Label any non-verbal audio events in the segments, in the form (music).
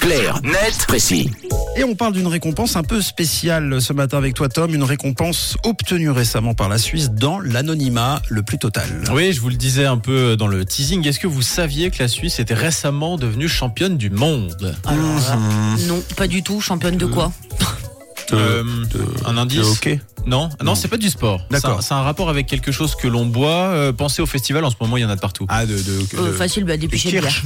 Clair, net, précis. Et on parle d'une récompense un peu spéciale ce matin avec toi Tom, une récompense obtenue récemment par la Suisse dans l'anonymat le plus total. Oui, je vous le disais un peu dans le teasing. Est-ce que vous saviez que la Suisse était récemment devenue championne du monde? Alors là, Mhm. non, pas du tout. Championne de quoi? Euh, Un indice? Ok. Non, non, c'est pas du sport. D'accord. C'est un- rapport avec quelque chose que l'on boit. Euh, pensez au festival, en ce moment il y en a de partout. Ah de, de, Euh, de- Facile, bah, des de pichets de bière.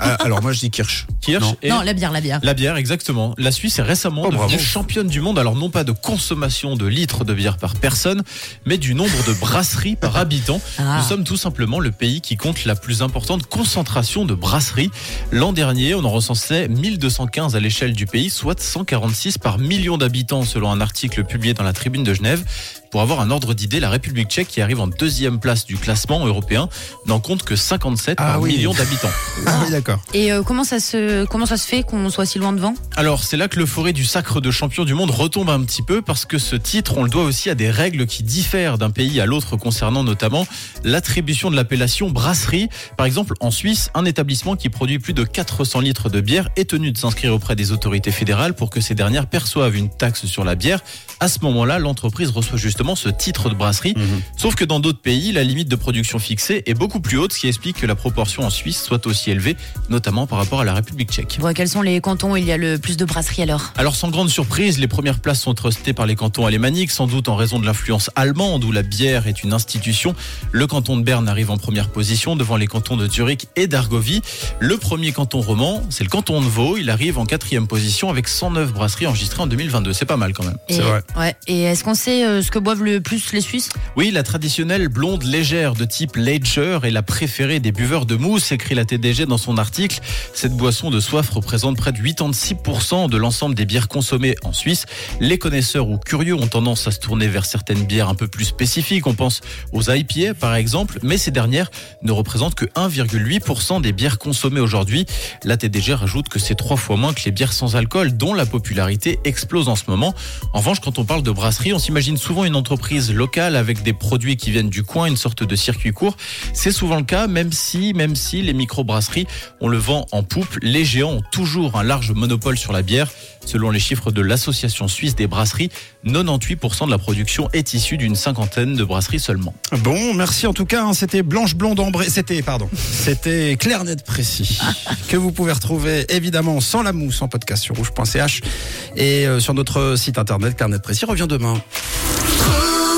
Ah, (laughs) alors moi je dis Kirsch. Kirsch non. et Non, la bière, la bière. La bière, exactement. La Suisse est récemment Oh, devenue championne du monde, alors non pas de consommation de litres de bière par personne, mais du nombre de brasseries par (laughs) habitant. Ah. Nous sommes tout simplement le pays qui compte la plus importante concentration de brasseries. L'an dernier, on en recensait 1215 à l'échelle du pays, soit 146 par million d'habitants selon un article publié dans la Tribune de Genève. Pour avoir un ordre d'idée, la République tchèque, qui arrive en deuxième place du classement européen, n'en compte que 57 Ah par oui. million d'habitants. Ah oui d'accord. Et euh, comment, ça se, comment ça se fait qu'on soit si loin devant? Alors, c'est là que l'euphorie du sacre de champion du monde retombe un petit peu parce que ce titre, on le doit aussi à des règles qui diffèrent d'un pays à l'autre concernant notamment l'attribution de l'appellation brasserie. Par exemple, en Suisse, un établissement qui produit plus de 400 litres de bière est tenu de s'inscrire auprès des autorités fédérales pour que ces dernières perçoivent une taxe sur la bière. À ce moment-là, l'entreprise reçoit justement ce titre de brasserie. Sauf que dans d'autres pays, la limite de production fixée est beaucoup plus haute, ce qui explique que la proportion en Suisse soit aussi élevée, notamment par rapport à la République tchèque. Bon, Quels sont les cantons où il y a le plus de brasseries alors? Alors sans grande surprise, les premières places sont trustées par les cantons alémaniques, sans doute en raison de l'influence allemande où la bière est une institution. Le canton de Berne arrive en première position devant les cantons de Zurich et d'Argovie. Le premier canton roman, c'est le canton de Vaud, il arrive en quatrième position avec 109 brasseries enregistrées en 2022. C'est pas mal quand même. Et- C'est vrai. Ouais. Et est-ce qu'on sait euh, ce que le plus les Suisses? Oui, la traditionnelle blonde légère de type Lager est la préférée des buveurs de mousse, écrit la TDG dans son article. Cette boisson de soif représente près de 86% de l'ensemble des bières consommées en Suisse. Les connaisseurs ou curieux ont tendance à se tourner vers certaines bières un peu plus spécifiques. On pense aux IPA par exemple, mais ces dernières ne représentent que 1,8% des bières consommées aujourd'hui. La TDG rajoute que c'est trois fois moins que les bières sans alcool, dont la popularité explose en ce moment. En revanche, quand on parle de brasserie, on s'imagine souvent une entreprise locale avec des produits qui viennent du coin, une sorte de circuit court. C'est souvent le cas, même si, même si les microbrasseries, on le vend en poupe, les géants ont toujours un large monopole sur la bière. Selon les chiffres de l'Association suisse des brasseries, 98% de la production est issue d'une cinquantaine de brasseries seulement. Bon, merci en tout cas. hein, C'était Blanche Blonde Ambré. C'était, pardon, c'était Claire Net Précis. que vous pouvez retrouver évidemment sans la mousse en podcast sur rouge.ch et euh, sur notre site internet Claire Net Précis revient demain.